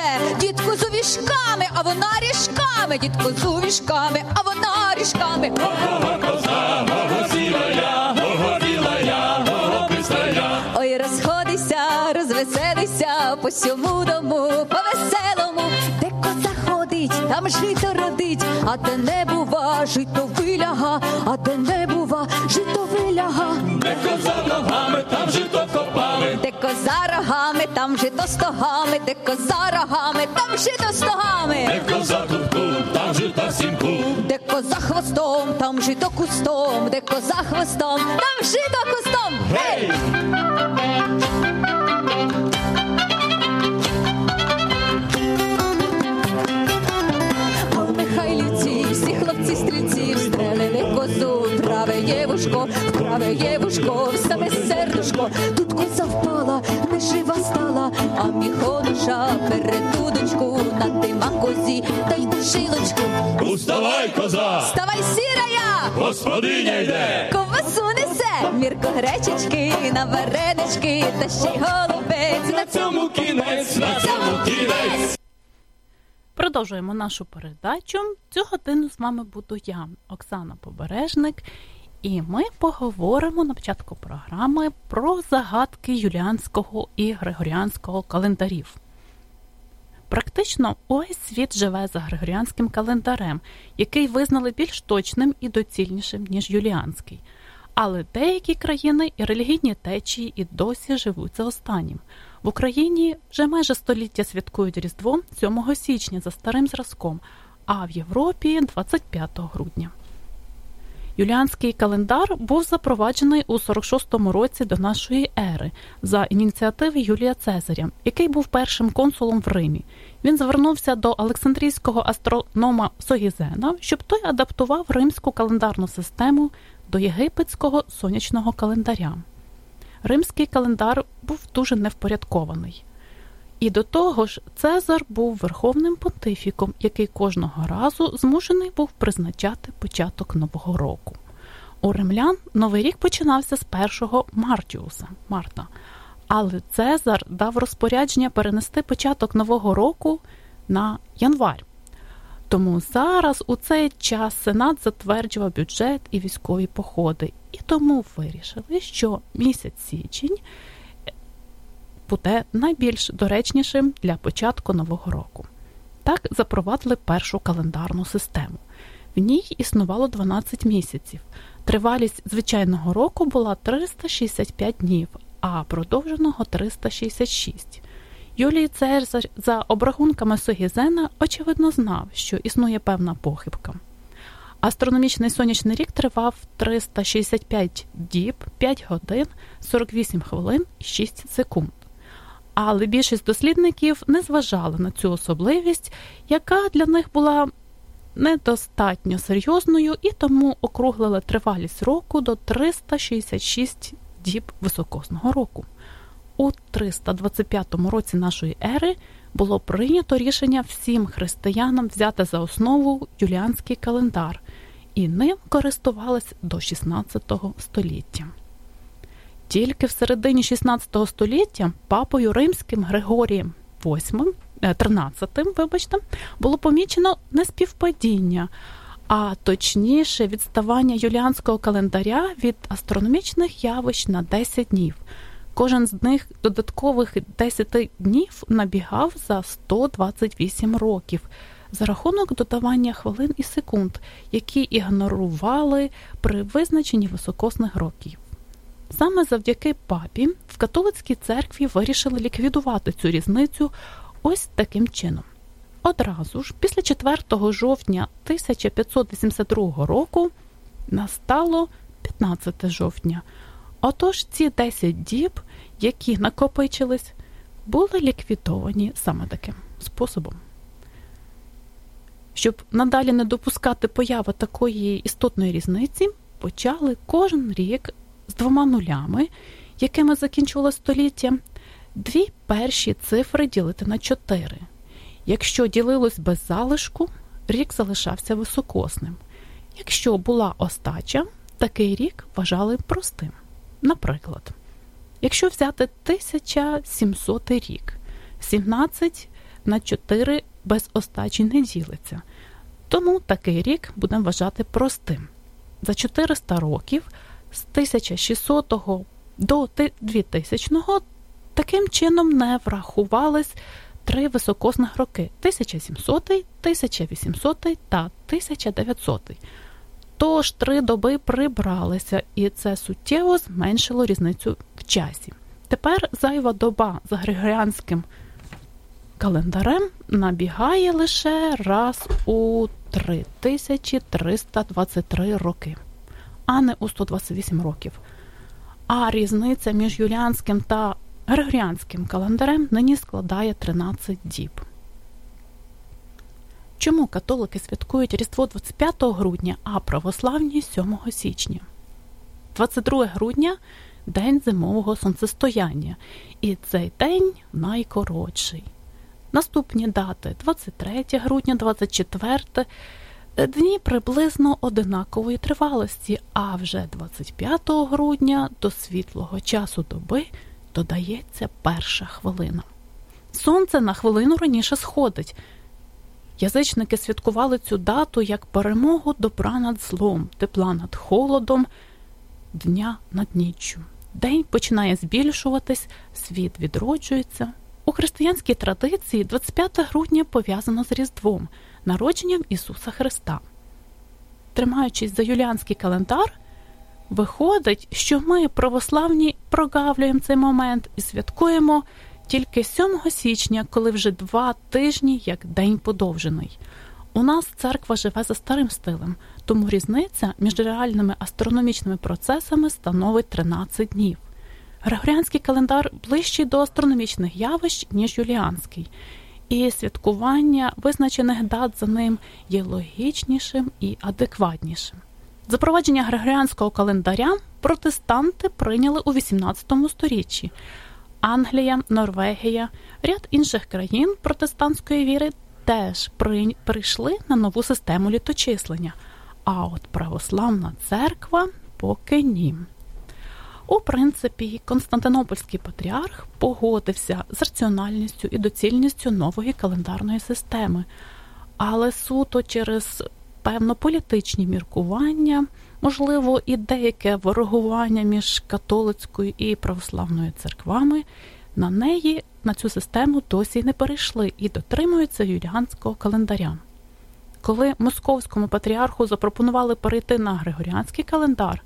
йде, дітко з увішками, а вона ріжками, дітко з увішками, а вона ріжками. Ой, розходися, розвеселися по сьому дому, ходить, там жито родить, а де не бува, жито виляга, а де не бува, жито виляга. Де коза ногами, там жито копали. Де коза рогами, там жито стогами, де коза рогами, там жито стогами, Де коза тут, там жито сімку. де коза хвостом, там жито кустом, де коза хвостом, там жито кустом. Гей! А хлопці стрільці встрелили козу, праве є вушко, в праве є вушко, в саме сердушко. Тут коза впала, не жива стала, а міхонуша перед дудочку на тима козі, та й у шилочку. Уставай, коза! Ставай сірая! Господиня йде! Ковбасу несе, мірко гречечки, на варенички, та ще й голубець На цьому кінець, на цьому кінець! Продовжуємо нашу передачу. Цю годину з вами буду я, Оксана Побережник, і ми поговоримо на початку програми про загадки юліанського і григоріанського календарів. Практично увесь світ живе за григоріанським календарем, який визнали більш точним і доцільнішим, ніж юліанський. Але деякі країни і релігійні течії і досі живуть за останнім. В Україні вже майже століття святкують Різдво 7 січня за старим зразком, а в Європі 25 грудня. Юліанський календар був запроваджений у 46-му році до нашої ери за ініціативи Юлія Цезаря, який був першим консулом в Римі. Він звернувся до Олександрійського астронома Согізена, щоб той адаптував римську календарну систему до єгипетського сонячного календаря. Римський календар був дуже невпорядкований. І до того ж, Цезар був верховним понтифіком, який кожного разу змушений був призначати початок нового року. У римлян новий рік починався з першого Мартіуса Марта, але Цезар дав розпорядження перенести початок нового року на январь. Тому зараз у цей час Сенат затверджував бюджет і військові походи, і тому вирішили, що місяць січень буде найбільш доречнішим для початку нового року. Так запровадили першу календарну систему. В ній існувало 12 місяців. Тривалість звичайного року була 365 днів, а продовженого 366. Юлій Цезар за обрахунками Согізена очевидно знав, що існує певна похибка. Астрономічний сонячний рік тривав 365 діб, 5 годин, 48 хвилин і 6 секунд. Але більшість дослідників не зважали на цю особливість, яка для них була недостатньо серйозною і тому округлили тривалість року до 366 діб високосного року. У 325 році нашої ери було прийнято рішення всім християнам взяти за основу юліанський календар, і ним користувались до 16 століття. Тільки в середині 16 століття папою римським Григорієм VIII, 13, вибачте, було помічено неспівпадіння, а точніше відставання юліанського календаря від астрономічних явищ на 10 днів. Кожен з них додаткових 10 днів набігав за 128 років за рахунок додавання хвилин і секунд, які ігнорували при визначенні високосних років. Саме завдяки папі в католицькій церкві вирішили ліквідувати цю різницю ось таким чином. Одразу ж, після 4 жовтня 1582 року, настало 15 жовтня. Отож ці 10 діб, які накопичились, були ліквідовані саме таким способом. Щоб надалі не допускати появи такої істотної різниці, почали кожен рік з двома нулями, якими закінчувало століття, дві перші цифри ділити на чотири. Якщо ділилось без залишку, рік залишався високосним. Якщо була остача, такий рік вважали простим. Наприклад, якщо взяти 1700 рік, 17 на 4 без остачі не ділиться. Тому такий рік будемо вважати простим. За 400 років з 1600 до 2000 таким чином не врахувались три високосних роки 1700, 1800 та 1900. Тож три доби прибралися, і це суттєво зменшило різницю в часі. Тепер зайва доба за григоріанським календарем набігає лише раз у 3323 роки, а не у 128 років. А різниця між юліанським та григоріанським календарем нині складає 13 діб. Чому католики святкують Різдво 25 грудня, а православні 7 січня? 22 грудня день зимового сонцестояння, і цей день найкоротший. Наступні дати 23 грудня, 24 дні приблизно одинакової тривалості, а вже 25 грудня до світлого часу доби додається перша хвилина. Сонце на хвилину раніше сходить. Язичники святкували цю дату як перемогу добра над злом, тепла над холодом, дня над ніччю. День починає збільшуватись, світ відроджується. У християнській традиції 25 грудня пов'язано з Різдвом, народженням Ісуса Христа. Тримаючись за юліанський календар, виходить, що ми, православні, прогавлюємо цей момент і святкуємо тільки 7 січня, коли вже два тижні як день подовжений. У нас церква живе за старим стилем, тому різниця між реальними астрономічними процесами становить 13 днів. Григоріанський календар ближчий до астрономічних явищ, ніж юліанський, і святкування визначених дат за ним є логічнішим і адекватнішим. Запровадження григоріанського календаря протестанти прийняли у XVIII сторіччі. Англія, Норвегія, ряд інших країн протестантської віри теж прийшли на нову систему літочислення. А от православна церква поки ні. У принципі, Константинопольський патріарх погодився з раціональністю і доцільністю нової календарної системи, але суто через певно політичні міркування, можливо, і деяке ворогування між католицькою і православною церквами, на неї, на цю систему досі не перейшли і дотримуються юліанського календаря. Коли московському патріарху запропонували перейти на Григоріанський календар,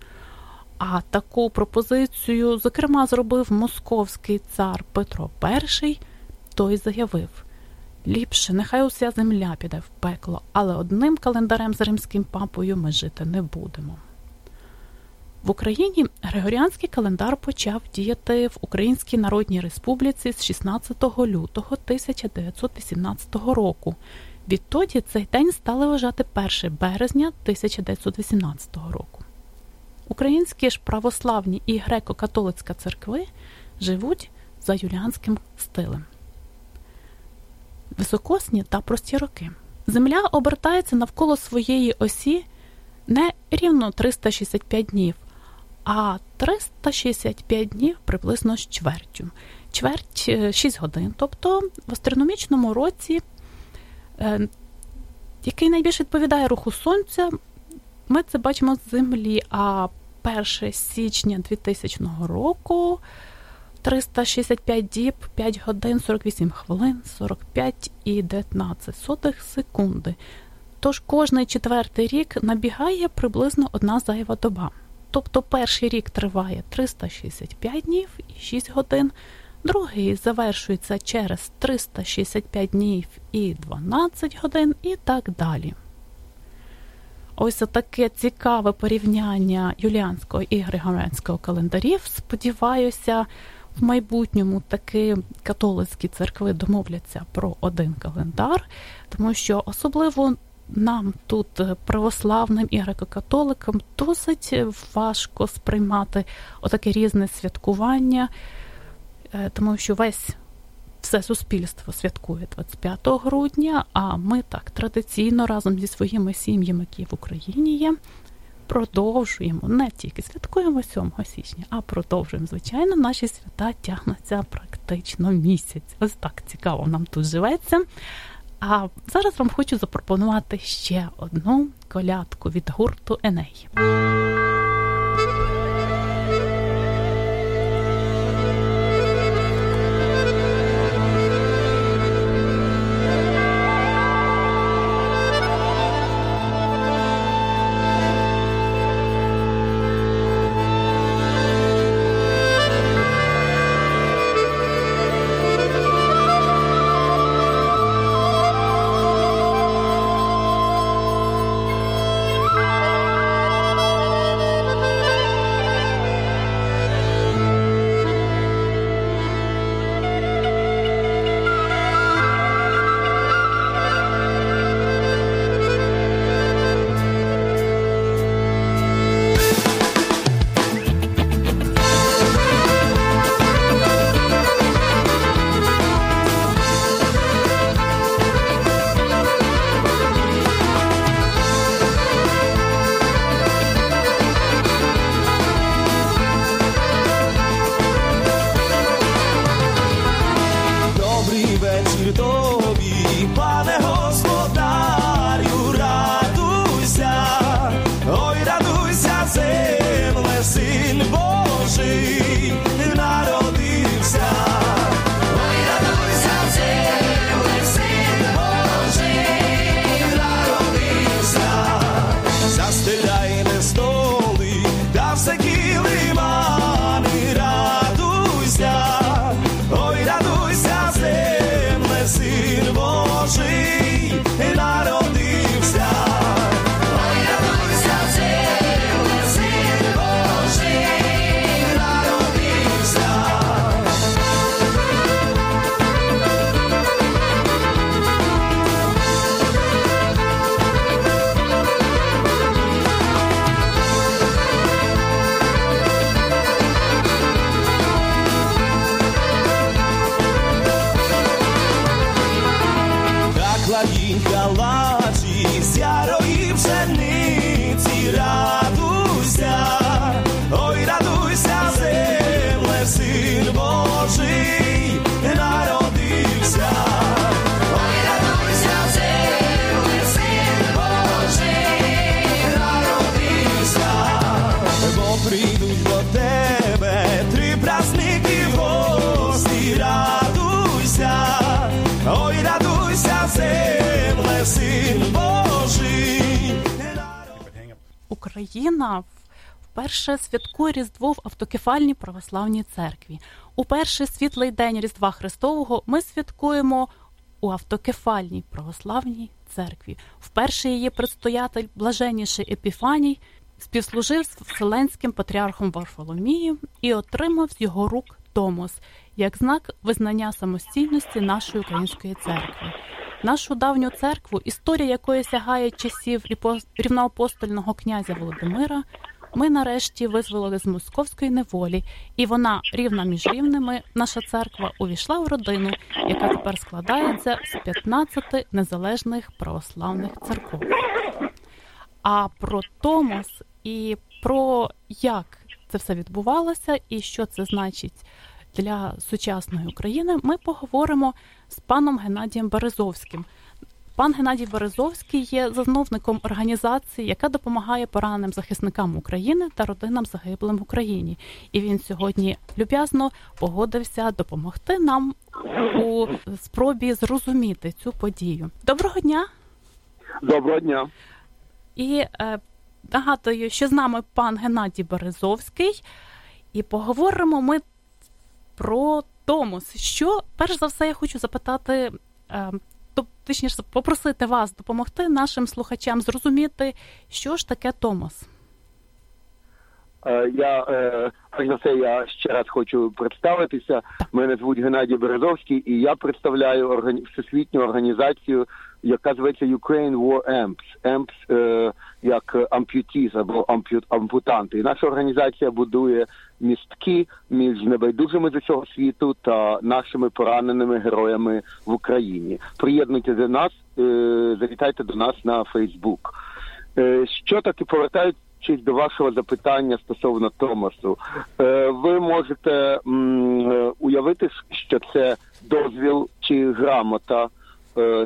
а таку пропозицію, зокрема, зробив московський цар Петро І, той заявив: ліпше, нехай уся земля піде в пекло, але одним календарем з римським папою ми жити не будемо. В Україні Григоріанський календар почав діяти в Українській Народній Республіці з 16 лютого 1918 року. Відтоді цей день стали вважати 1 березня 1918 року. Українські ж православні і греко-католицька церкви живуть за юліанським стилем. Високосні та прості роки. Земля обертається навколо своєї осі не рівно 365 днів, а 365 днів приблизно з чвертю. Чверть 6 е, годин. Тобто в астрономічному році, е, який найбільше відповідає руху сонця, ми це бачимо з землі. А 1 січня 2000 року 365 діб, 5 годин, 48 хвилин, 45 і 19 сотих секунди. Тож кожний четвертий рік набігає приблизно одна зайва доба. Тобто перший рік триває 365 днів і 6 годин, другий завершується через 365 днів і 12 годин, і так далі. Ось таке цікаве порівняння юліанського і григоріанського календарів. Сподіваюся, в майбутньому таки католицькі церкви домовляться про один календар, тому що особливо нам тут, православним і греко-католикам, досить важко сприймати отаке різне святкування, е, тому що весь все суспільство святкує 25 грудня, а ми так традиційно разом зі своїми сім'ями, які в Україні є, продовжуємо не тільки святкуємо 7 січня, а продовжуємо. Звичайно, наші свята тягнуться практично місяць. Ось так цікаво нам тут живеться. А зараз вам хочу запропонувати ще одну колядку від гурту Еней. Україна вперше святкує Різдво в автокефальній православній церкві. У перший світлий день Різдва Христового ми святкуємо у автокефальній православній церкві. Вперше її предстоятель, блаженніший Епіфаній, співслужив з Вселенським патріархом Варфоломієм і отримав з його рук Томос як знак визнання самостійності нашої української церкви нашу давню церкву, історія якої сягає часів рівноапостольного князя Володимира, ми нарешті визволили з московської неволі, і вона рівна між рівними. Наша церква увійшла в родину, яка тепер складається з 15 незалежних православних церков. А про Томос і про як це все відбувалося, і що це значить для сучасної України, ми поговоримо з паном Геннадієм Березовським. Пан Геннадій Березовський є засновником організації, яка допомагає пораненим захисникам України та родинам загиблим в Україні. І він сьогодні люб'язно погодився допомогти нам у спробі зрозуміти цю подію. Доброго дня! Доброго дня! І е, нагадую, що з нами пан Геннадій Березовський, і поговоримо ми про Томос. Що перш за все я хочу запитати, е, точніше попросити вас допомогти нашим слухачам зрозуміти, що ж таке Томос. Е, я е, перш за все, я ще раз хочу представитися. Мене звуть Геннадій Березовський, і я представляю всесвітню організацію, яка зветься Ukraine War Amps. Amps е, як ампютіз або ампутанти. Наша організація будує містки між небайдужими з усього світу та нашими пораненими героями в Україні. Приєднуйте до нас, е, завітайте до нас на Фейсбук. Е, що таке повертають? до вашого запитання стосовно Томасу, е, ви можете уявити, що це дозвіл чи грамота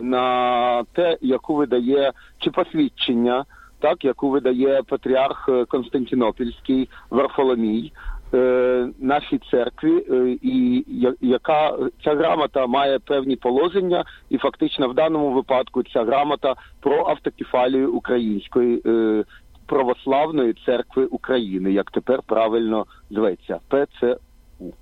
на те, яку видає чи посвідчення, так яку видає патріарх Константинопільський Варфоломій е, нашій церкві, е, і яка ця грамота має певні положення, і фактично в даному випадку ця грамота про автокефалію української е, православної церкви України, як тепер правильно зветься ПЦУ.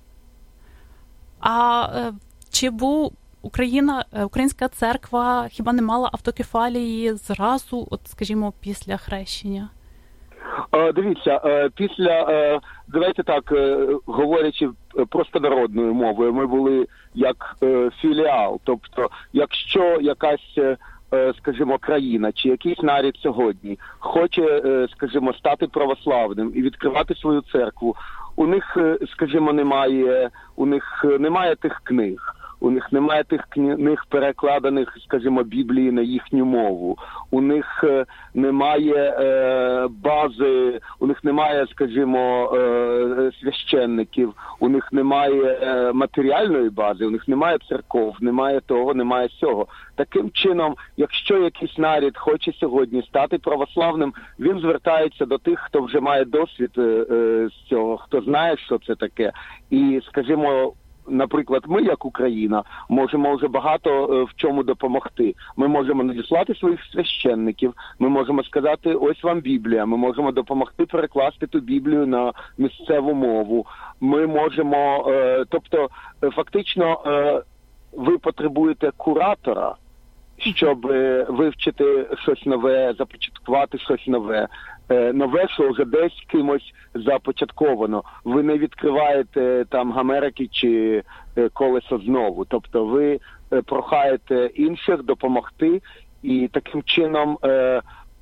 А е, чи був Україна, е, Українська церква хіба не мала автокефалії зразу, от скажімо, після хрещення? Дивіться, е, після е, давайте так е, говорячи просто народною мовою, ми були як філіал. Тобто, якщо якась, скажімо, країна чи якийсь нарід сьогодні хоче, скажімо, стати православним і відкривати свою церкву, у них, скажімо, немає, у них немає тих книг у них немає тих книг перекладених, скажімо, біблії на їхню мову. У них е, немає е, бази, у них немає, скажімо, е, священників, у них немає матеріальної бази, у них немає церков, немає того, немає цього. Таким чином, якщо якийсь нарід хоче сьогодні стати православним, він звертається до тих, хто вже має досвід з цього, хто знає, що це таке, і скажімо наприклад, ми, як Україна, можемо вже багато е, в чому допомогти. Ми можемо надіслати своїх священників. Ми можемо сказати, ось вам Біблія. Ми можемо допомогти перекласти ту Біблію на місцеву мову. Ми можемо, е, тобто, е, фактично, ви потребуєте куратора щоб вивчити щось нове, започаткувати щось нове, нове, що вже десь кимось започатковано. Ви не відкриваєте там Гамерики чи е, колесо знову. Тобто, ви прохаєте інших допомогти, і таким чином.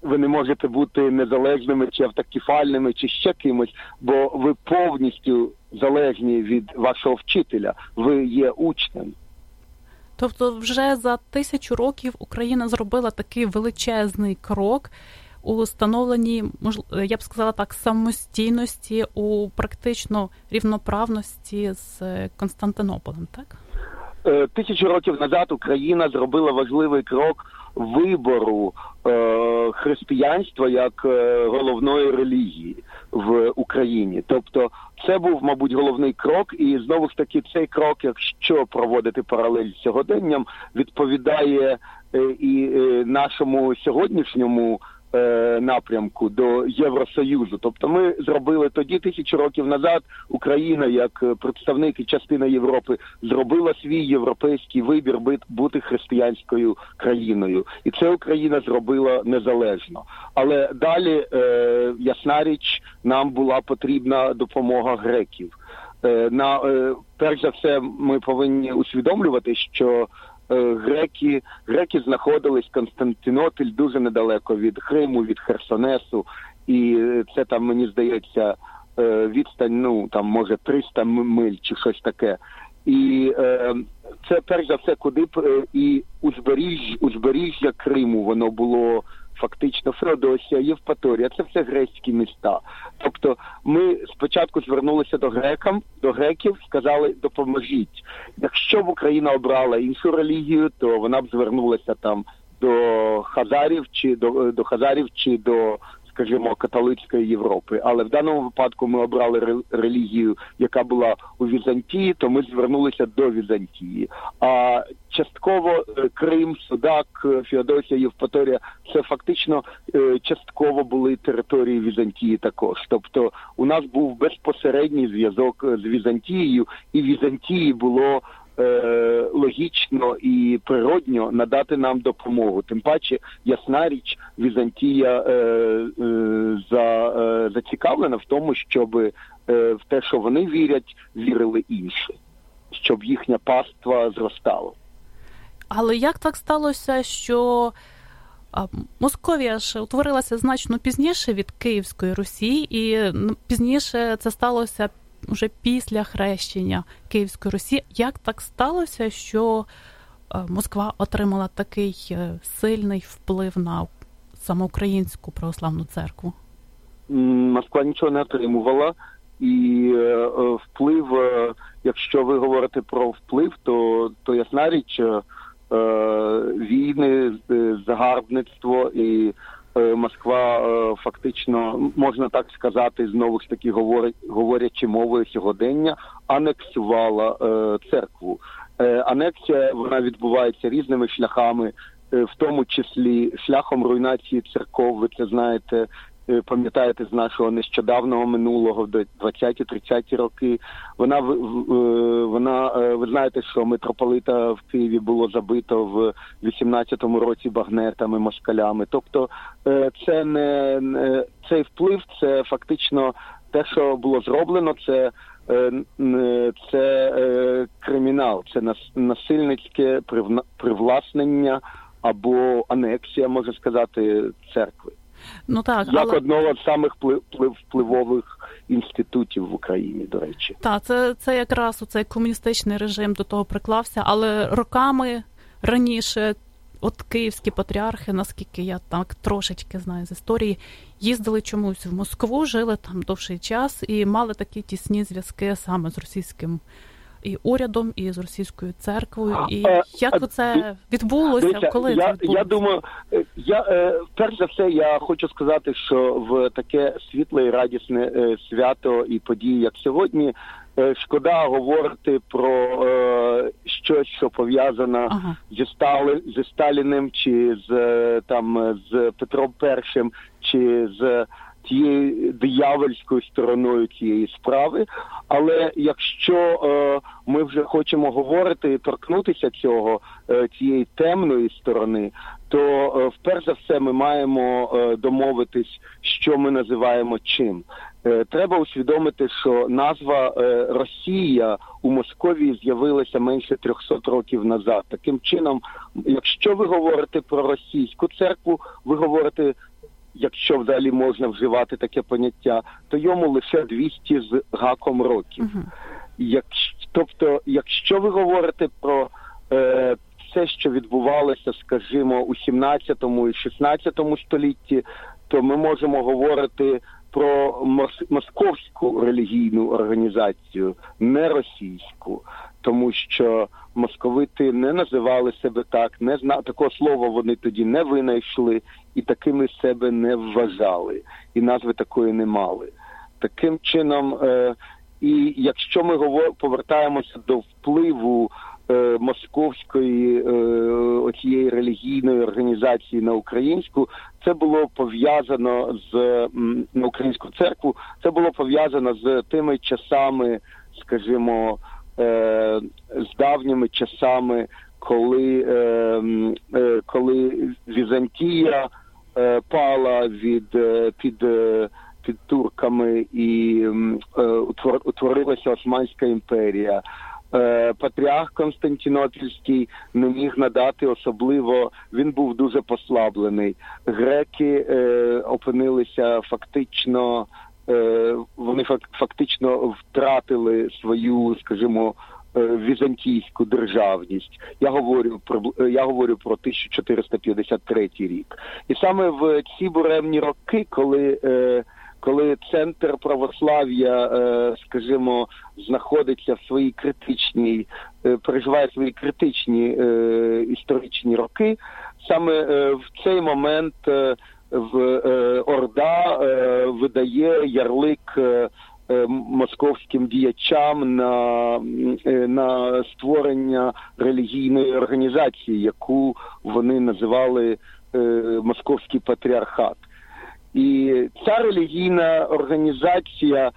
Ви не можете бути незалежними чи автокефальними, чи ще кимось, бо ви повністю залежні від вашого вчителя. Ви є учнем. Тобто, вже за тисячу років Україна зробила такий величезний крок у встановленні, я б сказала так, самостійності у практично рівноправності з Константинополем, так? Е, тисячу років назад Україна зробила важливий крок вибору е, християнства як е, головної релігії в Україні. Тобто, це був, мабуть, головний крок, і знову ж таки цей крок, якщо проводити паралель з сьогоденням, відповідає е, і е, нашому сьогоднішньому. Е, напрямку до Євросоюзу. Тобто, ми зробили тоді тисячу років назад. Україна, як представник і частина Європи, зробила свій європейський вибір бути християнською країною, і це Україна зробила незалежно. Але далі, е, ясна річ, нам була потрібна допомога греків. Е, на перш за все, ми повинні усвідомлювати, що Е, греки греки знаходились Константинопіль дуже недалеко від Криму, від Херсонесу, і це там мені здається е, відстань, ну там може 300 миль чи щось таке. І е, це перш за все, куди б і узберіжжя, узберіжжя Криму воно було фактично Феодосія, Євпаторія, це все грецькі міста. Тобто, ми спочатку звернулися до грекам, до греків, сказали допоможіть. Якщо б Україна обрала іншу релігію, то вона б звернулася там до хазарів чи до, до хазарів чи до скажімо, католицької Європи. Але в даному випадку ми обрали релігію, яка була у Візантії, то ми звернулися до Візантії. А частково е, Крим, Судак, е, Феодосія, Євпаторія фактично е, частково були території Візантії. Також, тобто, у нас був безпосередній зв'язок з Візантією, і Візантії було е, логічно і природньо надати нам допомогу. Тим паче, ясна річ, Візантія е, е, за, е, зацікавлена в тому, щоб е, в те, що вони вірять, вірили інші, щоб їхня паства зростала. Але як так сталося, що Московія ж утворилася значно пізніше від Київської Русі, і пізніше це сталося вже після хрещення Київської Русі. Як так сталося, що е, Москва отримала такий е, сильний вплив на самоукраїнську православну церкву? Москва нічого не отримувала, і е, вплив, якщо ви говорите про вплив, то то ясна річ війни, загарбництво і Москва фактично можна так сказати, знову ж таки говорячи мовою сьогодення, анексувала церкву. Анексія вона відбувається різними шляхами. В тому числі шляхом руйнації церков, ви це знаєте, Е, пам'ятаєте з нашого нещодавнього минулого в 20-30 роки. Вона е, вона е, ви знаєте, що митрополита в Києві було забито в 18-му році багнетами, москалями. Тобто, це не цей вплив, це фактично те, що було зроблено, це. Це кримінал, це насильницьке привласнення або анексія, можна сказати, церкви. Ну так як але... одного з самих впливових інститутів в Україні. До речі, так, це це якраз у цей комуністичний режим до того приклався, але роками раніше. От київські патріархи, наскільки я так трошечки знаю з історії, їздили чомусь в Москву, жили там довший час і мали такі тісні зв'язки саме з російським і урядом, і з російською церквою, і як це відбулося? Дивіться, коли я, це відбулося? Я думаю, е, я е, перш за все, я хочу сказати, що в таке світле і радісне е, свято і події, як сьогодні. Шкода говорити про е, щось, що пов'язано ага. зі Стали зі Сталіним, чи з там з Петром І, чи з тією диявольською стороною цієї справи. Але якщо е, ми вже хочемо говорити і торкнутися цього е, цієї темної сторони, то е, вперше за все ми маємо е, домовитись, що ми називаємо чим. Е, треба усвідомити, що назва е, Росія у Московії з'явилася менше 300 років назад. Таким чином, якщо ви говорите про російську церкву, ви говорите якщо взагалі можна вживати таке поняття, то йому лише 200 з гаком років. Uh-huh. Як, тобто, якщо ви говорите про е, все, що відбувалося, скажімо, у 17 і 16 столітті, то ми можемо говорити про московську релігійну організацію, не російську, тому що московити не називали себе так, не зна такого слова вони тоді не винайшли і такими себе не вважали, і назви такої не мали. Таким чином, е, і якщо ми говор повертаємося до впливу е, московської е, оцієї релігійної організації на українську, це було пов'язано з на українську церкву, це було пов'язано з тими часами, скажімо. Е, з давніми часами, коли е, е, коли Візантія пала від під під турками і утворилася Османська імперія. Патріарх Константинопільський не міг надати особливо. Він був дуже послаблений. Греки опинилися фактично Е, вони фактично втратили свою, скажімо, е, візантійську державність. Я говорю про я говорю про 1453 рік, і саме в ці буремні роки, коли е, коли центр православ'я, скажімо, знаходиться в своїй критичній, переживає свої критичні історичні роки, саме в цей момент в е, Орда е, видає ярлик е, московським діячам на на створення релігійної організації, яку вони називали Московський патріархат. І ця релігійна організація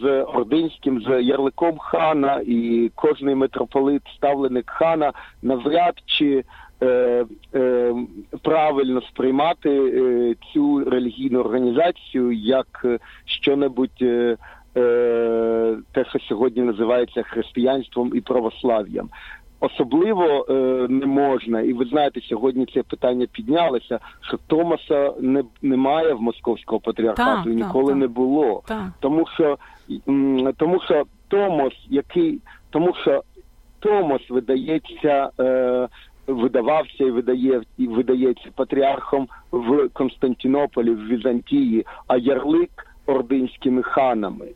з ординським з ярликом хана і кожний митрополит ставленик хана навряд чи Е, е, правильно сприймати е, цю релігійну організацію як що-небудь те, що сьогодні називається християнством і православ'ям. Особливо е, не можна, і ви знаєте, сьогодні це питання піднялося, що Томаса не немає в московського патріархату і ніколи так, не було. Так. Тому що тому що Томос, який тому що Томос видається е, видавався і видає і видається патріархом в Константинополі, в Візантії, а ярлик ординськими ханами.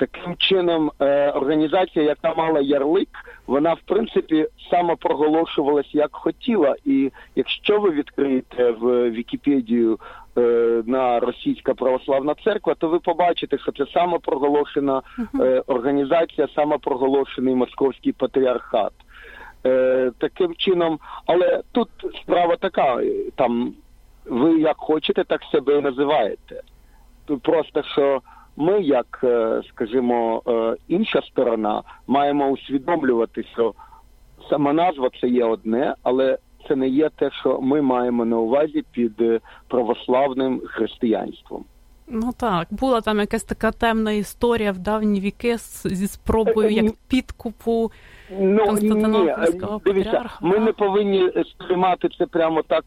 Таким чином, е, організація, яка мала ярлик, вона в принципі самопроголошувалась як хотіла. І якщо ви відкриєте в Вікіпедію е, на Російська православна церква, то ви побачите, що це самопроголошена е, організація, самопроголошений московський патріархат. Е, Таким чином, але тут справа така: там ви як хочете, так себе і називаєте. Просто що ми, як е, скажімо, е, інша сторона, маємо усвідомлювати, що сама назва це є одне, але це не є те, що ми маємо на увазі під е, православним християнством. Ну так, була там якась така темна історія в давні віки зі спробою як підкупу ну, Константинопольського ні, дивіться, Ми не повинні сприймати це прямо так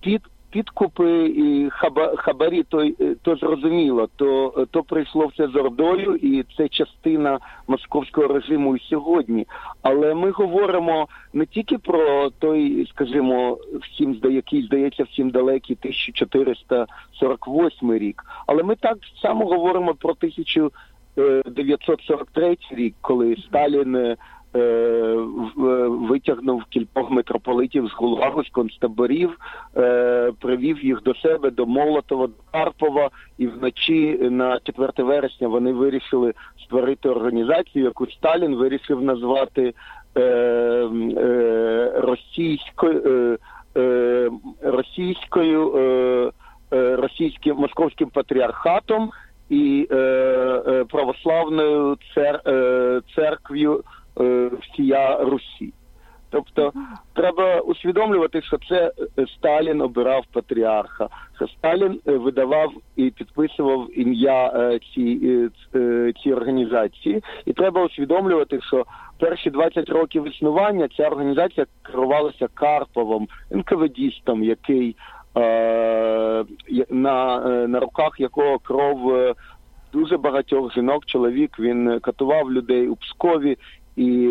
під підкупи і хаба, хабарі, то то зрозуміло, то то прийшло все з ордою, і це частина московського режиму і сьогодні. Але ми говоримо не тільки про той, скажімо, всім який здається всім далекий 1448 рік, але ми так само говоримо про 1943 рік, коли Сталін. Е, витягнув кількох митрополитів з Гулагу, з концтаборів, е, привів їх до себе до Молотова, до Карпова, і вночі на 4 вересня вони вирішили створити організацію, яку Сталін вирішив назвати е, російською російською російським московським патріархатом і православною цер, церквою Е, всія Русі. Тобто треба усвідомлювати, що це е, Сталін обирав патріарха, що Сталін е, видавав і підписував ім'я ці, ці організації, і треба усвідомлювати, що перші 20 років існування ця організація керувалася Карповим, НКВДістом, який на, на руках якого кров. Дуже багатьох жінок, чоловік він катував людей у Пскові і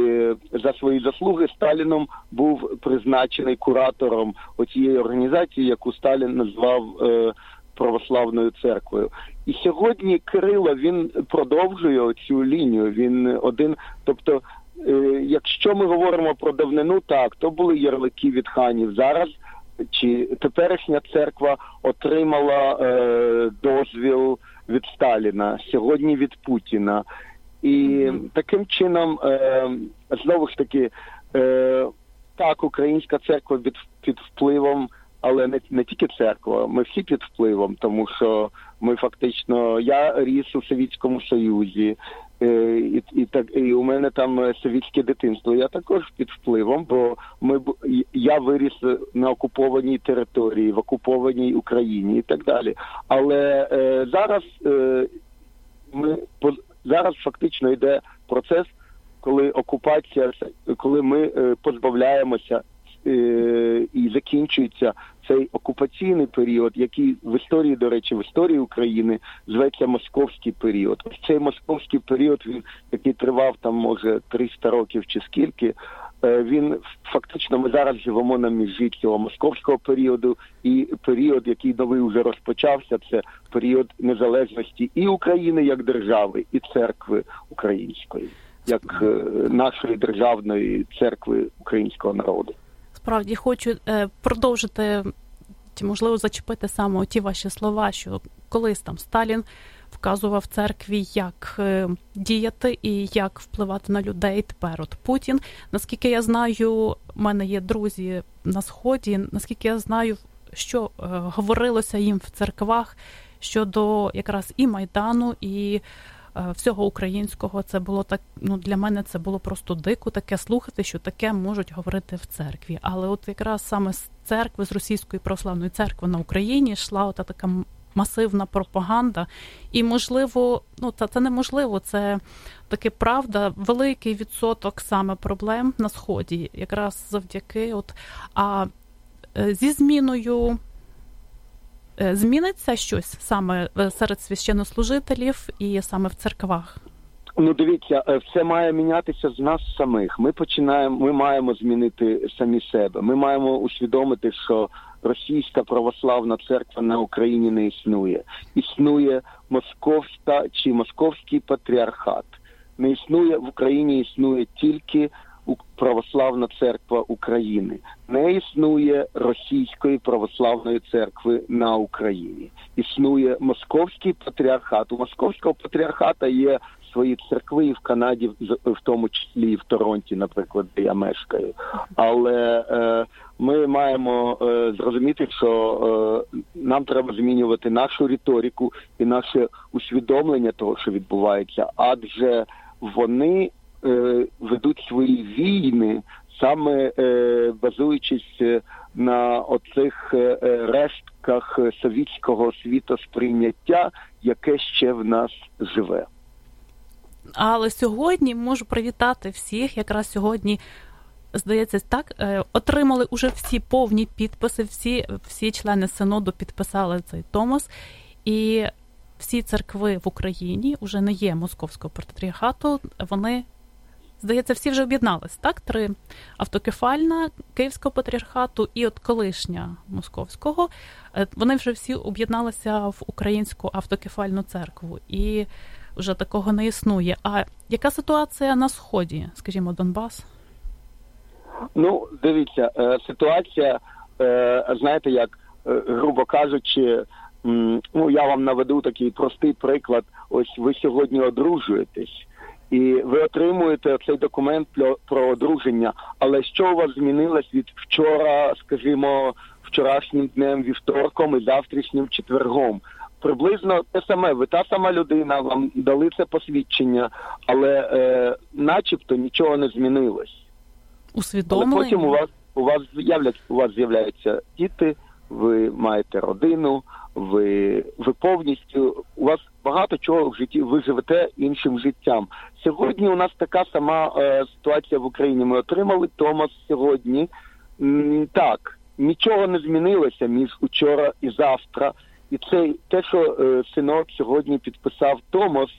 за свої заслуги Сталіном був призначений куратором оцієї організації, яку Сталін назвав е, православною церквою. І сьогодні Кирило він продовжує цю лінію. Він один, тобто, е, якщо ми говоримо про давнину, так то були ярлики від ханів зараз. Чи теперішня церква отримала е, дозвіл від Сталіна сьогодні від Путіна? І таким чином, е, знову ж таки, е, так, українська церква під, під впливом, але не не тільки церква, ми всі під впливом, тому що ми фактично я ріс у Совітському Союзі, е, і і так і у мене там совітське дитинство. Я також під впливом, бо ми я виріс на окупованій території, в окупованій Україні і так далі. Але е, зараз е, ми зараз фактично йде процес, коли окупація, коли ми е, позбавляємося е, і закінчується цей окупаційний період, який в історії, до речі, в історії України зветься московський період. Ось цей московський період, він який тривав там, може 300 років чи скільки. Е, він фактично ми зараз живемо на межі цього московського періоду, і період, який новий вже розпочався, це період незалежності і України як держави, і церкви української, як е, нашої державної церкви українського народу. Справді хочу е, продовжити чи можливо зачепити саме ті ваші слова, що колись там Сталін вказував церкві, як е, діяти і як впливати на людей. Тепер от Путін. Наскільки я знаю, у мене є друзі на сході. Наскільки я знаю, що е, говорилося їм в церквах щодо якраз і майдану, і е, всього українського, це було так. Ну для мене це було просто дико таке слухати, що таке можуть говорити в церкві. Але от якраз саме з церкви, з російської православної церкви на Україні йшла ота така масивна пропаганда. І, можливо, ну це, це неможливо, це таки правда, великий відсоток саме проблем на сході, якраз завдяки, от а е, зі зміною. Е, зміниться щось саме е, серед священнослужителів і саме в церквах? Ну, дивіться, все має мінятися з нас самих. Ми починаємо, ми маємо змінити самі себе. Ми маємо усвідомити, що російська православна церква на Україні не існує. Існує московська чи московський патріархат. Не існує в Україні, існує тільки православна церква України. Не існує російської православної церкви на Україні. Існує московський патріархат. У московського патріархата є свої церкви і в Канаді, в тому числі і в Торонті, наприклад, де я мешкаю. Але е, ми маємо е, зрозуміти, що е, нам треба змінювати нашу риторику і наше усвідомлення того, що відбувається, адже вони е, ведуть свої війни саме е, базуючись на оцих е, рештках совітського світосприйняття, яке ще в нас живе. Але сьогодні можу привітати всіх. Якраз сьогодні, здається, так е, отримали уже всі повні підписи, всі всі члени синоду підписали цей Томос, і всі церкви в Україні вже не є московського патріархату. Вони, здається, всі вже об'єднались. Так, три автокефальна Київського патріархату і от колишня московського. Е, вони вже всі об'єдналися в українську автокефальну церкву. І вже такого не існує. А яка ситуація на сході, скажімо, Донбас? Ну, дивіться, е, ситуація, е, знаєте, як е, грубо кажучи, ну я вам наведу такий простий приклад. Ось ви сьогодні одружуєтесь. І ви отримуєте цей документ про одруження. Але що у вас змінилось від вчора, скажімо, вчорашнім днем вівторком і завтрашнім четвергом? приблизно те саме. Ви та сама людина, вам дали це посвідчення, але е, начебто нічого не змінилось. Усвідомлення? Але потім у вас у вас з'являться у вас з'являються діти, ви маєте родину, ви ви повністю у вас багато чого в житті. Ви живете іншим життям. Сьогодні у нас така сама е, ситуація в Україні. Ми отримали Томас сьогодні. М, так, нічого не змінилося між учора і завтра. І це те, що е, синок сьогодні підписав Томос,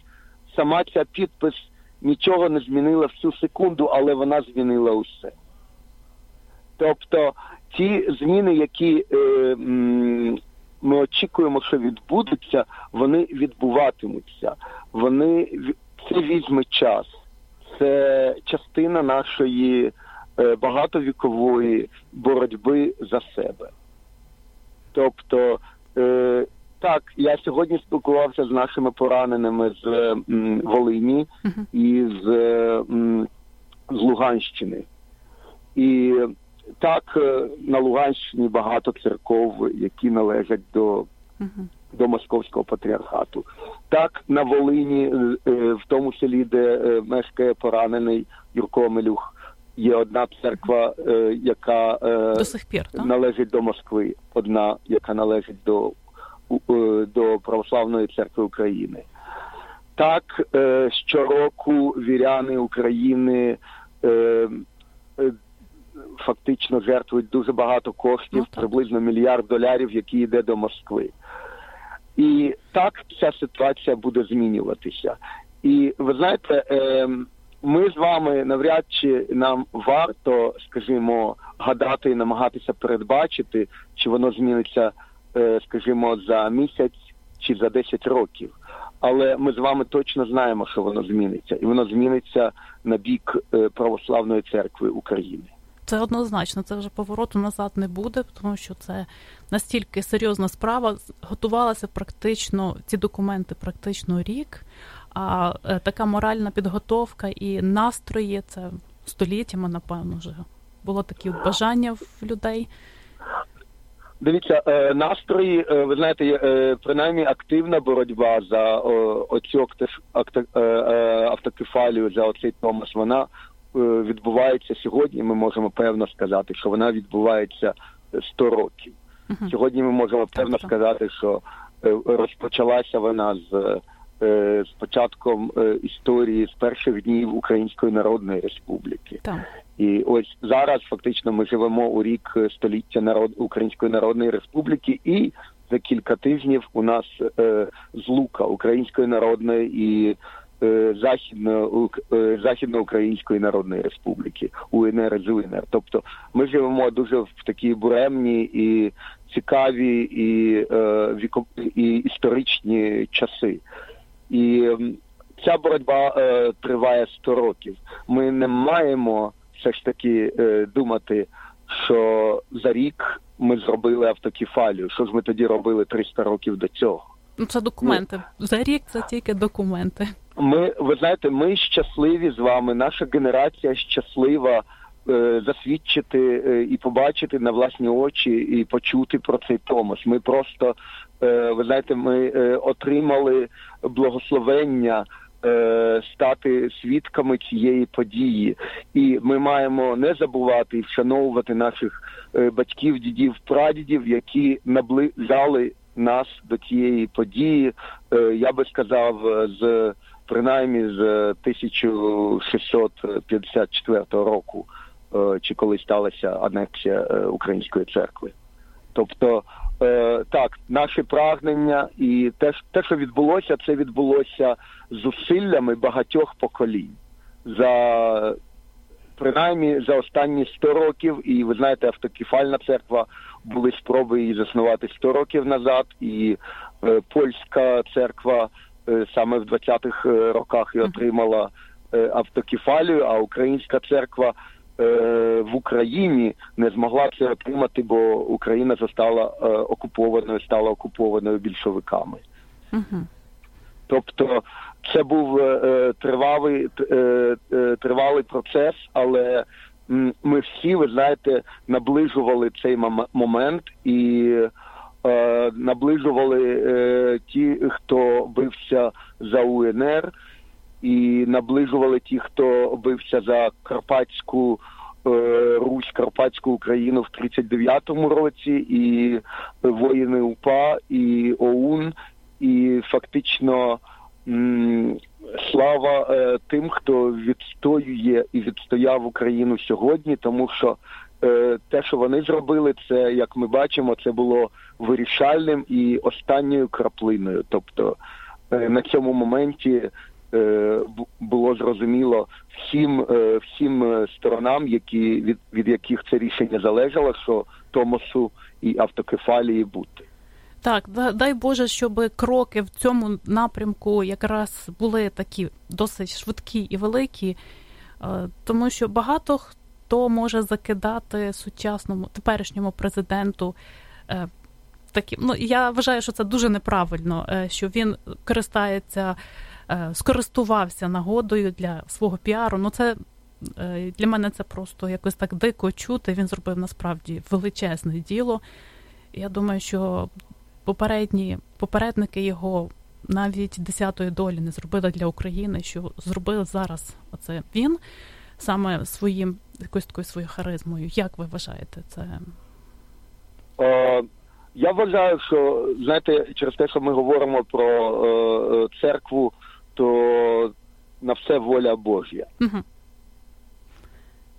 сама ця підпис нічого не змінила всю секунду, але вона змінила усе. Тобто ті зміни, які е, ми очікуємо, що відбудуться, вони відбуватимуться. Вони це візьме час. Це частина нашої е, багатовікової боротьби за себе. Тобто Е, Так, я сьогодні спілкувався з нашими пораненими з м, Волині uh-huh. і з, м, з Луганщини. І так, е, на Луганщині багато церков, які належать до uh-huh. до Московського патріархату. Так, на Волині, е, в тому селі, де е, мешкає поранений Юрко Мелюх, є одна церква, е, яка е, до сих пір належить до Москви, одна, яка належить до е, до Православної церкви України. Так, щороку віряни України фактично жертвують дуже багато коштів, ну, приблизно мільярд доларів, які йде до Москви. І так ця ситуація буде змінюватися. І ви знаєте, ми з вами навряд чи нам варто, скажімо, гадати і намагатися передбачити, чи воно зміниться, е, скажімо, за місяць чи за 10 років. Але ми з вами точно знаємо, що воно зміниться, і воно зміниться на бік е, православної церкви України. Це однозначно, це вже повороту назад не буде, тому що це настільки серйозна справа. Готувалася практично ці документи, практично рік. А е, така моральна підготовка і настрої це століттями, напевно, вже було такі бажання в людей. Дивіться, е, настрої, е, ви знаєте, принаймні активна боротьба за оцю автокефалію, за оцей Томас, вона відбувається сьогодні. Ми можемо певно сказати, що вона відбувається 100 років. Сьогодні ми можемо певно сказати, що розпочалася вона з Е, з початком е, історії з перших днів Української Народної Республіки. Так. І ось зараз фактично ми живемо у рік століття народ Української Народної Республіки, і за кілька тижнів у нас е, злука Української народної і е, західно е, західноукраїнської народної республіки УНР і ЗУНР. Тобто ми живемо дуже в такій буремні і цікаві і, е, віко, і історичні часи. І ця боротьба е, триває 100 років. Ми не маємо все ж таки е, думати, що за рік ми зробили автокефалію. Що ж ми тоді робили 300 років до цього? Ну, це документи. Ну, за рік це тільки документи. Ми, ви знаєте, ми щасливі з вами. Наша генерація щаслива засвідчити е, і побачити на власні очі і почути про цей Томос. Ми просто е, ви знаєте, ми е, отримали благословення. Е, стати свідками цієї події, і ми маємо не забувати і вшановувати наших е, батьків, дідів, прадідів, які наближали нас до цієї події. Е, я би сказав, з принаймні з 1654 року, чи коли сталася анексія української церкви. Тобто Е, так, наші прагнення і те, те, що відбулося, це відбулося зусиллями багатьох поколінь за принаймні за останні 100 років. І ви знаєте, автокефальна церква були спроби її заснувати 100 років назад, і е, польська церква е, саме в 20-х е, роках і отримала е, автокефалію, а українська церква. Е, в Україні не змогла це отримати, бо Україна застала е, окупованою, стала окупованою більшовиками. Угу. Тобто це був е, тривалий тривалий процес, але ми всі, ви знаєте, наближували цей момент і наближували ті, хто бився за УНР і наближували ті, хто бився за Карпатську е, Русь, Карпатську Україну в 39-му році, і воїни УПА, і ОУН, і фактично. Слава е, тим, хто відстоює і відстояв Україну сьогодні, тому що е, те, що вони зробили, це як ми бачимо, це було вирішальним і останньою краплиною. Тобто на цьому моменті було зрозуміло всім е, всім е, сторонам, які від від яких це рішення залежало, що Томосу і автокефалії бути. Так, дай Боже, щоб кроки в цьому напрямку якраз були такі досить швидкі і великі, тому що багато хто може закидати сучасному теперішньому президенту. Такі, ну я вважаю, що це дуже неправильно, що він користається Е, скористувався нагодою для свого піару. Ну це е, для мене це просто якось так дико чути. Він зробив насправді величезне діло. Я думаю, що попередні попередники його навіть десятої долі не зробили для України, що зробив зараз оце він саме своїм якоюсь такою своєю харизмою. Як ви вважаєте це? Е, я вважаю, що знаєте, через те, що ми говоримо про е, церкву то на все воля Божя. Угу.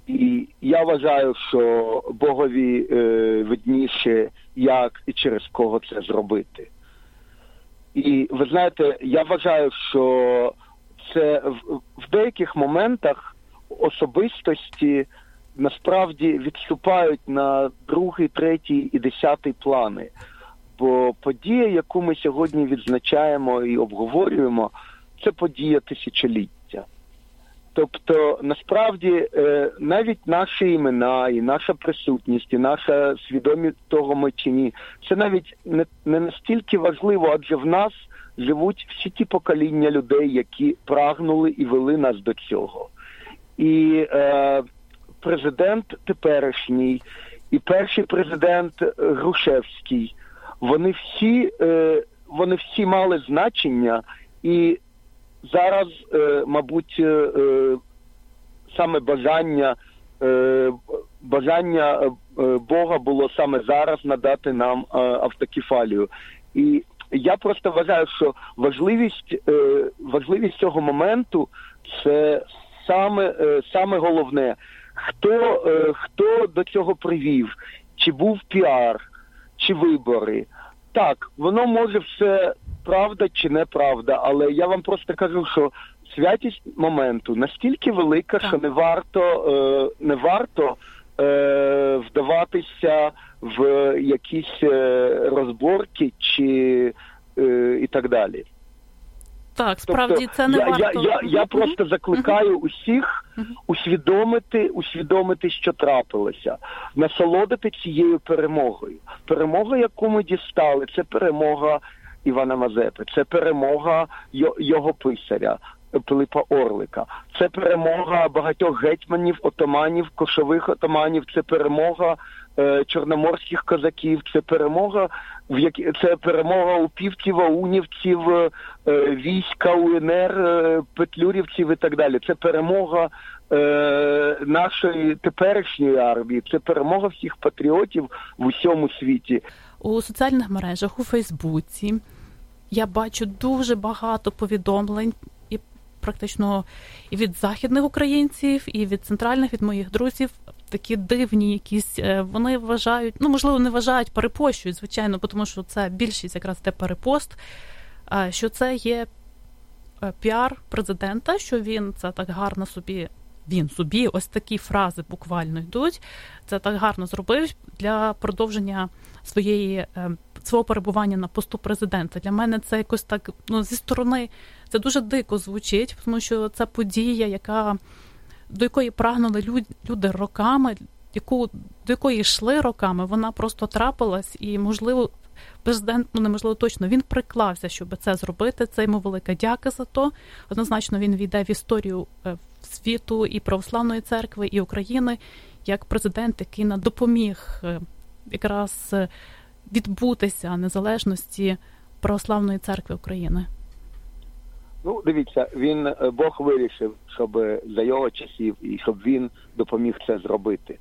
І я вважаю, що Богові е, видніше, як і через кого це зробити. І ви знаєте, я вважаю, що це в, в деяких моментах особистості насправді відступають на другий, третій і десятий плани. Бо подія, яку ми сьогодні відзначаємо і обговорюємо, це подія тисячоліття. Тобто, насправді, е, навіть наші імена, і наша присутність, і наша свідомість того ми чи ні, це навіть не, настільки важливо, адже в нас живуть всі ті покоління людей, які прагнули і вели нас до цього. І е, президент теперішній, і перший президент Грушевський, вони всі, е, вони всі мали значення і зараз, е, мабуть, е, е, саме бажання бажання Бога було саме зараз надати нам автокефалію. І я просто вважаю, що важливість важливість цього моменту це саме саме головне, хто хто до цього привів, чи був піар, чи вибори. Так, воно може все правда чи неправда, але я вам просто кажу, що святість моменту настільки велика, Так. що не варто е, не варто е, вдаватися в якісь е, розборки чи е, і так далі. Так, справді Тобто, це не я, варто. Я, я, я просто закликаю усіх усвідомити, усвідомити, що трапилося, насолодити цією перемогою. Перемога, яку ми дістали, це перемога Івана Мазепи, це перемога йо- його писаря. Пилипа Орлика, це перемога багатьох гетьманів, отаманів, кошових отаманів, це перемога е, чорноморських козаків, це перемога в які це перемога упівців, аунівців, е, війська УНР, е, петлюрівців і так далі. Це перемога е, нашої теперішньої армії, це перемога всіх патріотів в усьому світі. у соціальних мережах, у Фейсбуці. Я бачу дуже багато повідомлень і практично і від західних українців, і від центральних, від моїх друзів. Такі дивні, якісь е, вони вважають, ну можливо, не вважають, перепощують, звичайно, тому що це більшість якраз те перепост. е, Що це є е, піар президента, що він це так гарно собі. Він собі ось такі фрази буквально йдуть. Це так гарно зробив для продовження своєї свого перебування на посту президента. Для мене це якось так ну зі сторони це дуже дико звучить, тому що це подія, яка до якої прагнули люд, люди роками, яку до якої йшли роками, вона просто трапилась, і можливо. Президент, ну неможливо точно, він приклався, щоб це зробити. Це йому велика дяка за то. Однозначно він війде в історію е, світу і православної церкви, і України як президент, який на допоміг е, якраз е, відбутися незалежності православної церкви України. Ну, дивіться, він е, Бог вирішив, щоб за його часів і щоб він допоміг це зробити.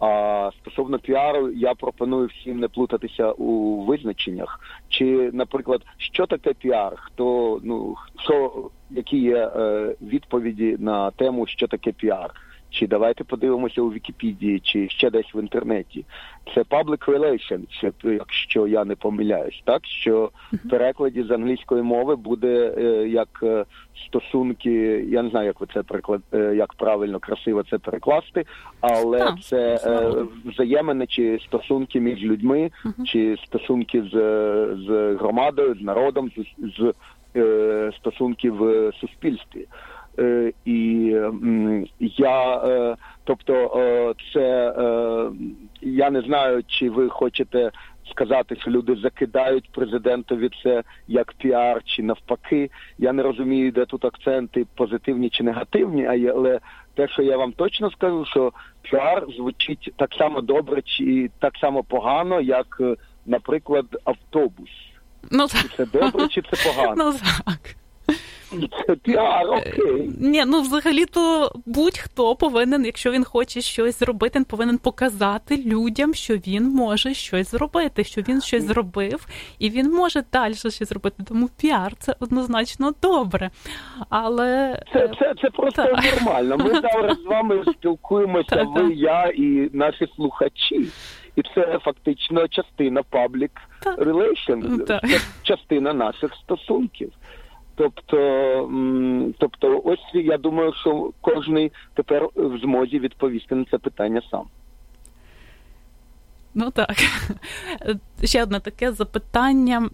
А стосовно піару, я пропоную всім не плутатися у визначеннях. Чи, наприклад, що таке піар? Хто ну що які є е, відповіді на тему, що таке піар? Чи давайте подивимося у Вікіпедії, чи ще десь в інтернеті. Це public relations, якщо я не помиляюсь, так що в перекладі з англійської мови буде е, як е, стосунки. Я не знаю, як ви це приклад, е, як правильно красиво це перекласти, але це взаємини чи стосунки між людьми, чи стосунки з, з громадою, з народом, з, з стосунки в суспільстві. Е, і я, е, тобто, е, це я не знаю, чи ви хочете сказати, що люди закидають президентові це як піар, чи навпаки. Я не розумію, де тут акценти позитивні чи негативні, але те, що я вам точно скажу, що піар звучить так само добре, чи так само погано, як, наприклад, автобус. Ну Чи це добре, чи це погано? ну так. Піар, окей. Ні, ну взагалі-то будь-хто повинен, якщо він хоче щось зробити, він повинен показати людям, що він може щось зробити, що він щось зробив, і він може далі щось зробити. Тому піар це однозначно добре. Але Це, е, це, це просто Так. нормально. Ми зараз з вами спілкуємося, Так, ви, так. я і наші слухачі. І це фактично частина Так. це частина наших стосунків. Тобто, тобто, ось я думаю, що кожен тепер в змозі відповісти на це питання сам. Ну так. Ще одне таке запитання.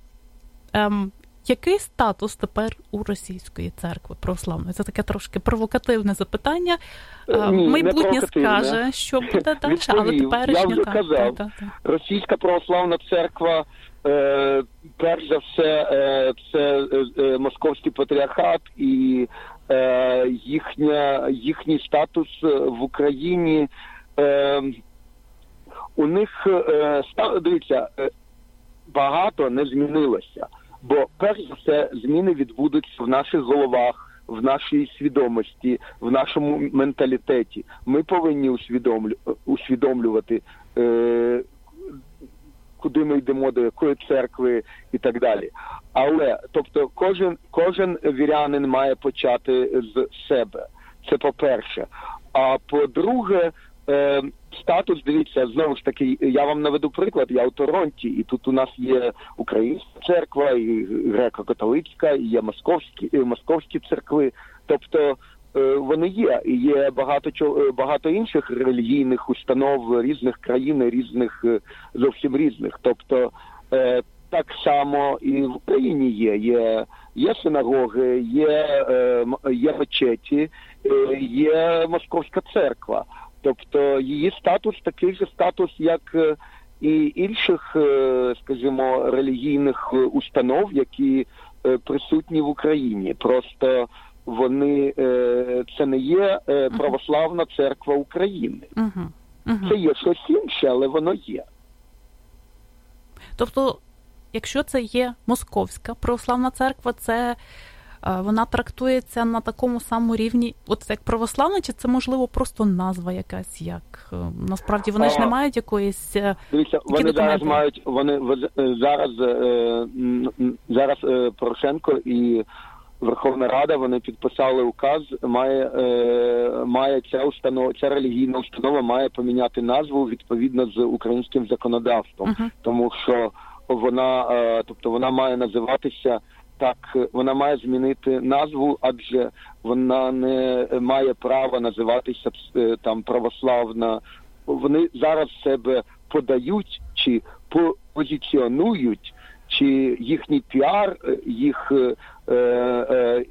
Ем, який статус тепер у російської церкви православної? Це таке трошки провокативне запитання. Е, ні, Майбутнє скаже, що буде далі, але теперішнє Я вже казав. так, так, так. Російська православна церква, перш за все, е, це е, е, московський патріархат і е, їхня, їхній статус е, в Україні. Е, у них е, дивіться, е, багато не змінилося. Бо перш за все зміни відбудуться в наших головах, в нашій свідомості, в нашому менталітеті. Ми повинні усвідомлю, усвідомлювати, е, куди ми йдемо, до якої церкви і так далі. Але тобто, кожен, кожен вірянин має почати з себе. Це по-перше. А по-друге, е, статус, дивіться, знову ж таки, я вам наведу приклад, я у Торонті, і тут у нас є українська церква, і греко-католицька, і є московські, і московські церкви. Тобто вони є, і є багато багато інших релігійних установ різних країн, різних зовсім різних. Тобто так само і в Україні є. Є є синагоги, є є мечеті, є московська церква. Тобто її статус такий же статус, як і інших, скажімо, релігійних установ, які присутні в Україні. Просто вони це не є православна церква України. Це є щось інше, але воно є. Тобто, якщо це є московська православна церква, це вона трактується на такому самому рівні, от як православна, чи це можливо просто назва якась як е, насправді вони ж не мають якоїсь е, Дивіться, вони зараз мають вони е, зараз зараз Порошенко і. Верховна Рада вони підписали указ. Має має ця установа, ця релігійна установа має поміняти назву відповідно з українським законодавством, uh-huh. тому що вона, тобто вона має називатися так вона має змінити назву, адже вона не має права називатися е, там православна. Вони зараз себе подають чи позиціонують, чи їхній піар е, їх е,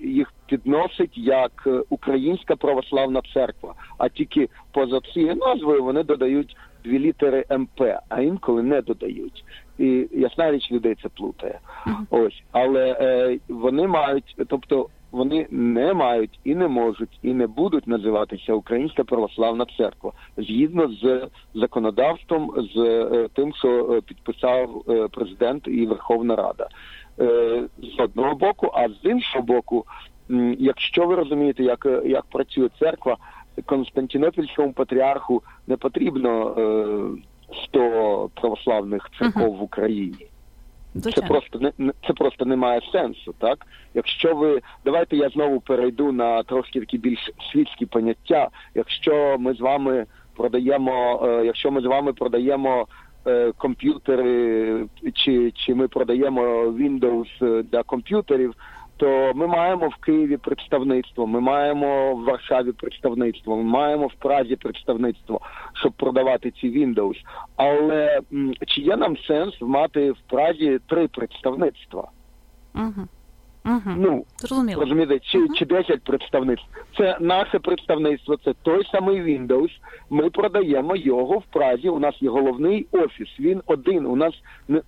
їх підносить як Українська православна церква. А тільки поза цією назвою вони додають дві літери МП, а інколи не додають і ясна річ людей це плутає. Ось, але е, вони мають, тобто вони не мають і не можуть, і не будуть називатися Українська православна церква згідно з законодавством, з е, тим, що е, підписав е, президент і Верховна Рада е, з одного боку, а з іншого боку, якщо ви розумієте, як як працює церква, Константинопільському патріарху не потрібно. Е, 100 православних церков в Україні. Це просто не це просто не має сенсу, так? Якщо ви давайте я знову перейду на трошки такі більш світські поняття. Якщо ми з вами продаємо, е, якщо ми з вами продаємо е, комп'ютери, чи чи ми продаємо Windows для комп'ютерів, то ми маємо в Києві представництво, ми маємо в Варшаві представництво, ми маємо в Празі представництво, щоб продавати ці Windows. Але чи є нам сенс мати в Празі три представництва? Угу. Угу. Ну розумієте, чи чи 10 представництв. Це наше представництво, це той самий Windows. Ми продаємо його в Празі. У нас є головний офіс. Він один. У нас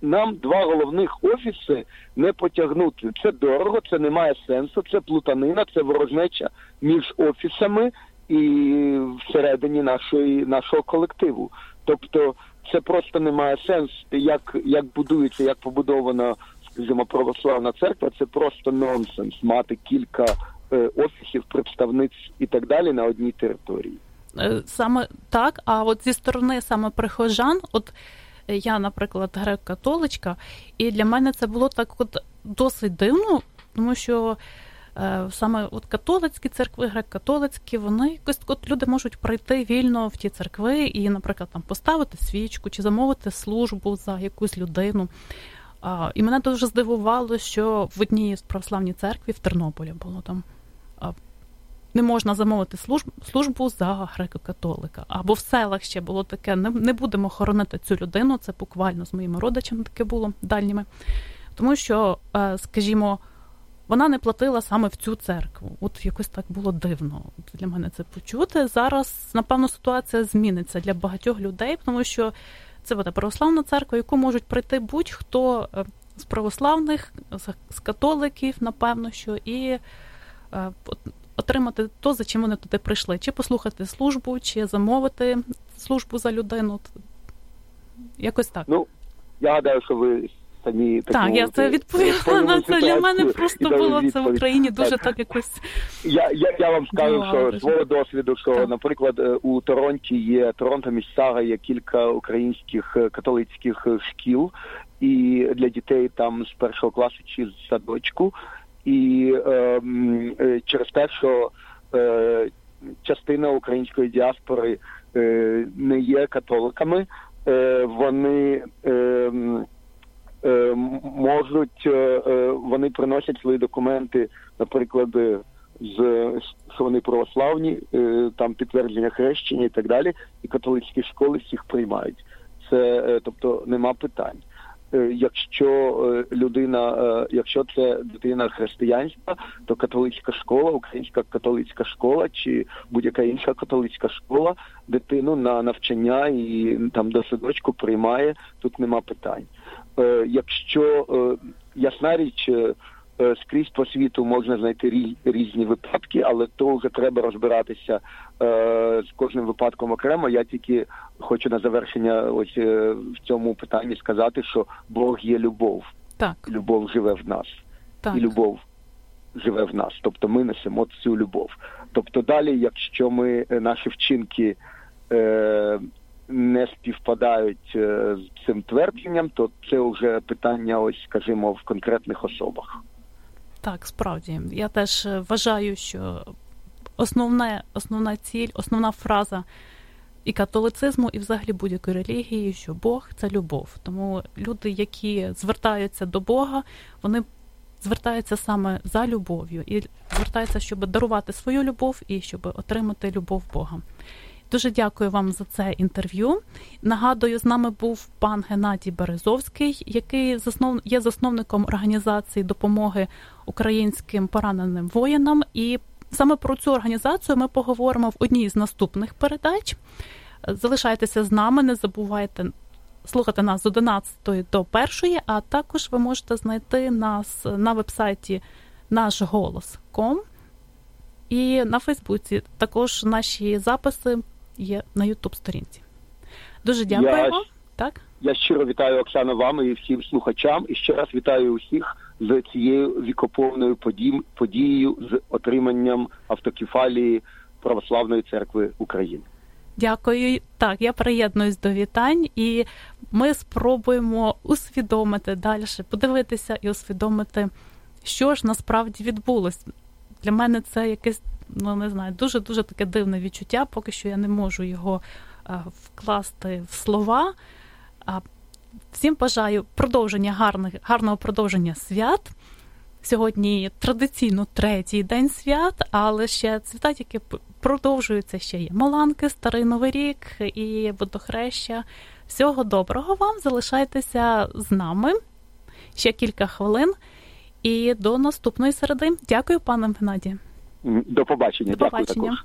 нам два головних офіси не потягнути. Це дорого, це не має сенсу. Це плутанина, це ворожнеча між офісами і всередині нашої нашого колективу. Тобто, це просто не має сенсу, як як будується, як побудовано скажімо, православна церква це просто нонсенс мати кілька е, офісів, представниць і так далі на одній території. Е, саме так, а от зі сторони саме прихожан, от я, наприклад, грек-католичка, і для мене це було так от досить дивно, тому що е, саме от католицькі церкви, грек-католицькі, вони якось от люди можуть прийти вільно в ті церкви і, наприклад, там поставити свічку чи замовити службу за якусь людину. І мене дуже здивувало, що в одній з православній церкві в Тернополі було там. Не можна замовити службу службу за греко-католика. Або в селах ще було таке: не не будемо хоронити цю людину. Це буквально з моїми родичами таке було дальніми. Тому що, е, скажімо, вона не платила саме в цю церкву. От якось так було дивно для мене це почути. Зараз, напевно, ситуація зміниться для багатьох людей, тому що це буде православна церква, яку можуть прийти будь-хто е, з православних, з католиків, напевно, що і е, отримати то, за чим вони туди прийшли, чи послухати службу, чи замовити службу за людину. Якось так. Ну, я гадаю, що ви самі так, я це відповіла на це. Для мене просто було це в Україні дуже так якось. Я я, я вам скажу, що свого досвіду, що, так. наприклад, е, у Торонті є Торонто Міссага, є кілька українських е, католицьких е, шкіл, і для дітей там з першого класу чи з садочку, і е, через те, що е, частина української діаспори е, не є католиками, вони. Е, можуть е, е, вони приносять свої документи, наприклад, з що вони православні, там підтвердження хрещення і так далі, і католицькі школи всіх приймають. Це тобто нема питань. Якщо людина, якщо це дитина християнська, то католицька школа, українська католицька школа чи будь-яка інша католицька школа дитину на навчання і там до садочку приймає. Тут нема питань. Якщо ясна річ. Е, скрізь по світу можна знайти різні випадки, але то вже треба розбиратися е, з кожним випадком окремо. Я тільки хочу на завершення, ось е, в цьому питанні сказати, що Бог є любов. Так, любов живе в нас, так. і любов живе в нас. Тобто ми несемо цю любов. Тобто, далі, якщо ми наші вчинки. Е, не співпадають з цим твердженням, то це вже питання, ось скажімо, в конкретних особах. Так, справді. Я теж е, вважаю, що основне, основна ціль, основна фраза і католицизму, і взагалі будь-якої релігії, що Бог це любов. Тому люди, які звертаються до Бога, вони звертаються саме за любов'ю і звертаються, щоб дарувати свою любов і щоб отримати любов Бога. Дуже дякую вам за це інтерв'ю. Нагадую, з нами був пан Геннадій Березовський, який заснов... є засновником організації допомоги українським пораненим воїнам. І саме про цю організацію ми поговоримо в одній з наступних передач. Залишайтеся з нами, не забувайте слухати нас з 11 до 1, а також ви можете знайти нас на вебсайті наш голос.ком і на Фейсбуці. Також наші записи є на Ютуб сторінці. Дуже дякуємо. Я, так? Я щиро вітаю Оксану вам і всім слухачам. І ще раз вітаю усіх з цією вікоповною подією з отриманням автокефалії Православної церкви України. Дякую. Так, я приєднуюсь до вітань, і ми спробуємо усвідомити далі, подивитися і усвідомити, що ж насправді відбулось. Для мене це якесь ну не знаю, дуже дуже таке дивне відчуття. Поки що я не можу його а, вкласти в слова. Всім бажаю продовження гарних, гарного продовження свят. Сьогодні традиційно третій день свят, але ще свята, які продовжуються ще є. Маланки, Старий Новий рік і водохреща. Всього доброго вам! Залишайтеся з нами ще кілька хвилин. І до наступної середи. Дякую, пане Геннадію. До побачення. До побачення. Дякую також.